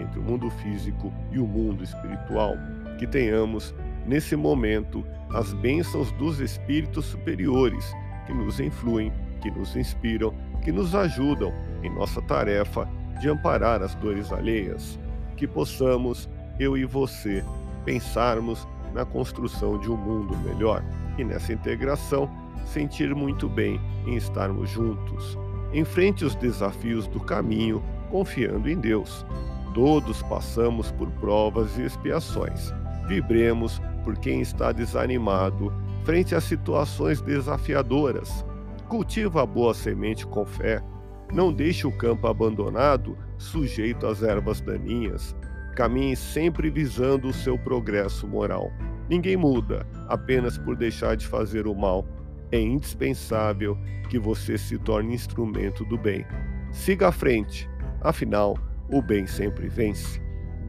entre o mundo físico e o mundo espiritual. Que tenhamos, nesse momento, as bênçãos dos espíritos superiores que nos influem, que nos inspiram, que nos ajudam em nossa tarefa de amparar as dores alheias. Que possamos, eu e você, pensarmos na construção de um mundo melhor e nessa integração sentir muito bem em estarmos juntos. Enfrente os desafios do caminho confiando em Deus. Todos passamos por provas e expiações. Vibremos por quem está desanimado frente a situações desafiadoras. Cultiva a boa semente com fé. Não deixe o campo abandonado, sujeito às ervas daninhas. Caminhe sempre visando o seu progresso moral. Ninguém muda apenas por deixar de fazer o mal. É indispensável que você se torne instrumento do bem. Siga à frente, afinal, o bem sempre vence.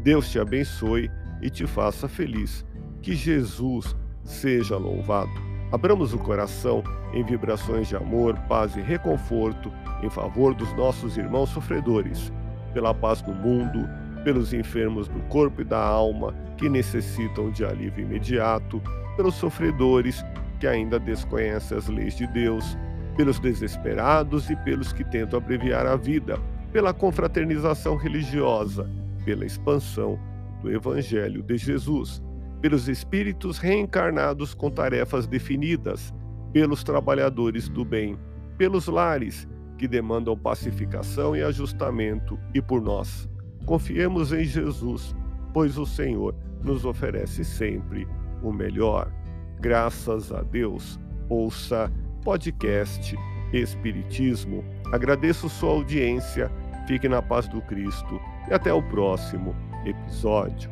Deus te abençoe e te faça feliz. Que Jesus seja louvado. Abramos o coração em vibrações de amor, paz e reconforto em favor dos nossos irmãos sofredores, pela paz do mundo, pelos enfermos do corpo e da alma que necessitam de alívio imediato, pelos sofredores que ainda desconhecem as leis de Deus, pelos desesperados e pelos que tentam abreviar a vida, pela confraternização religiosa, pela expansão do Evangelho de Jesus, pelos espíritos reencarnados com tarefas definidas, pelos trabalhadores do bem, pelos lares que demandam pacificação e ajustamento, e por nós. Confiemos em Jesus, pois o Senhor nos oferece sempre o melhor. Graças a Deus. Ouça podcast Espiritismo. Agradeço sua audiência. Fique na paz do Cristo e até o próximo episódio.